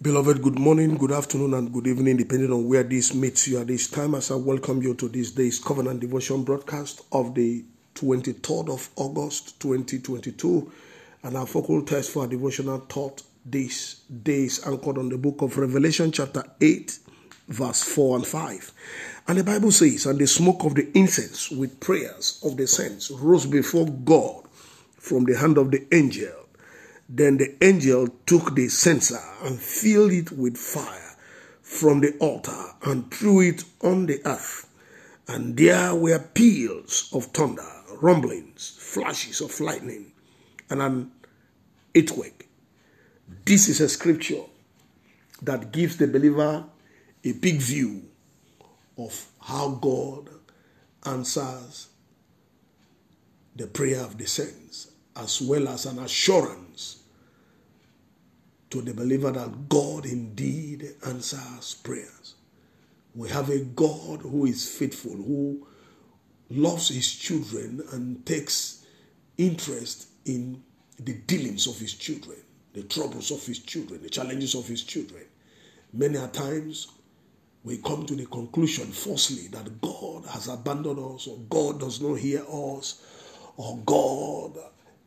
Beloved, good morning, good afternoon, and good evening, depending on where this meets you at this time. As I welcome you to this day's Covenant Devotion broadcast of the 23rd of August 2022. And our focal text for our devotional thought this day is anchored on the book of Revelation, chapter 8, verse 4 and 5. And the Bible says, And the smoke of the incense with prayers of the saints rose before God from the hand of the angel then the angel took the censer and filled it with fire from the altar and threw it on the earth. And there were peals of thunder, rumblings, flashes of lightning, and an earthquake. This is a scripture that gives the believer a big view of how God answers the prayer of the saints, as well as an assurance to the believer that God indeed answers prayers. We have a God who is faithful, who loves his children and takes interest in the dealings of his children, the troubles of his children, the challenges of his children. Many a times we come to the conclusion falsely that God has abandoned us, or God does not hear us, or God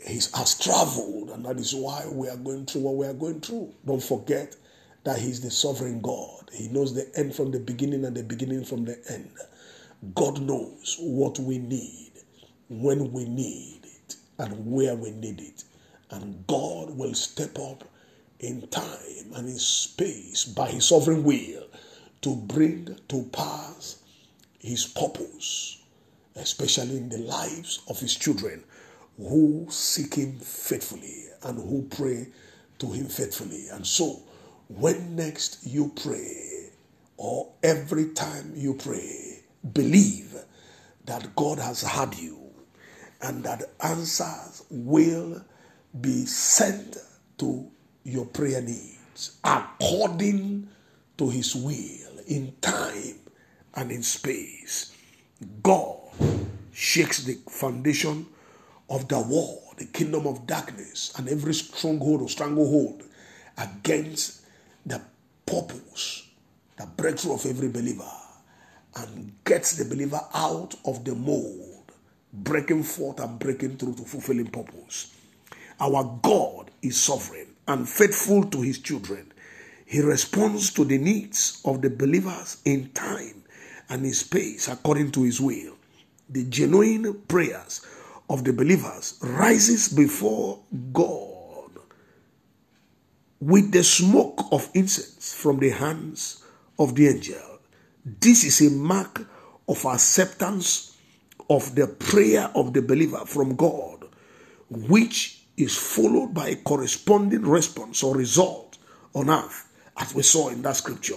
he has traveled, and that is why we are going through what we are going through. Don't forget that He's the sovereign God. He knows the end from the beginning and the beginning from the end. God knows what we need, when we need it, and where we need it. And God will step up in time and in space by His sovereign will to bring to pass His purpose, especially in the lives of His children who seek Him faithfully and who pray to Him faithfully. And so, when next you pray, or every time you pray, believe that God has heard you and that answers will be sent to your prayer needs according to His will in time and in space. God shakes the foundation of the war, the kingdom of darkness, and every stronghold or stranglehold against the purpose, the breakthrough of every believer, and gets the believer out of the mold, breaking forth and breaking through to fulfilling purpose. Our God is sovereign and faithful to his children. He responds to the needs of the believers in time and in space according to his will. The genuine prayers of the believers rises before God with the smoke of incense from the hands of the angel. This is a mark of acceptance of the prayer of the believer from God, which is followed by a corresponding response or result on earth, as we saw in that scripture.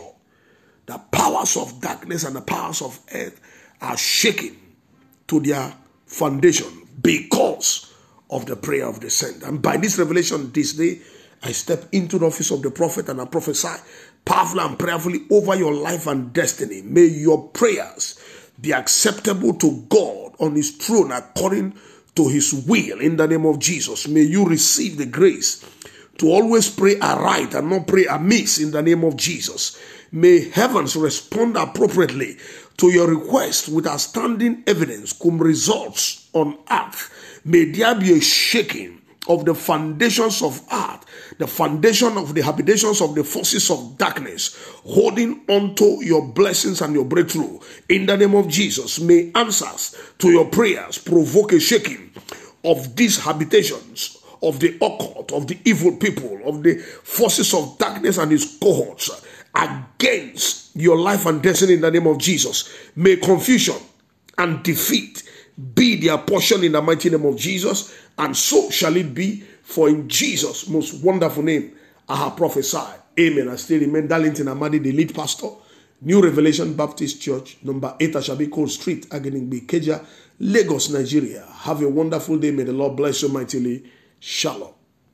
The powers of darkness and the powers of earth are shaken to their foundation because of the prayer of the saint. And by this revelation this day, I step into the office of the prophet and I prophesy powerfully and prayerfully over your life and destiny. May your prayers be acceptable to God on his throne according to his will in the name of Jesus. May you receive the grace to always pray aright and not pray amiss in the name of Jesus. May heavens respond appropriately to your request with outstanding evidence cum results on earth. May there be a shaking of the foundations of earth, the foundation of the habitations of the forces of darkness, holding onto your blessings and your breakthrough. In the name of Jesus, may answers to your prayers provoke a shaking of these habitations of the occult, of the evil people, of the forces of darkness and its cohorts against your life and destiny in the name of Jesus. May confusion and defeat be their portion in the mighty name of Jesus, and so shall it be. For in Jesus' most wonderful name, I have prophesied. Amen. I still remain Darlington Amadi, the lead pastor, New Revelation Baptist Church, number 8 Ashabi Cole Street, Agidingbi, Ikeja, Lagos, Nigeria. Have a wonderful day. May the Lord bless you mightily. Shalom.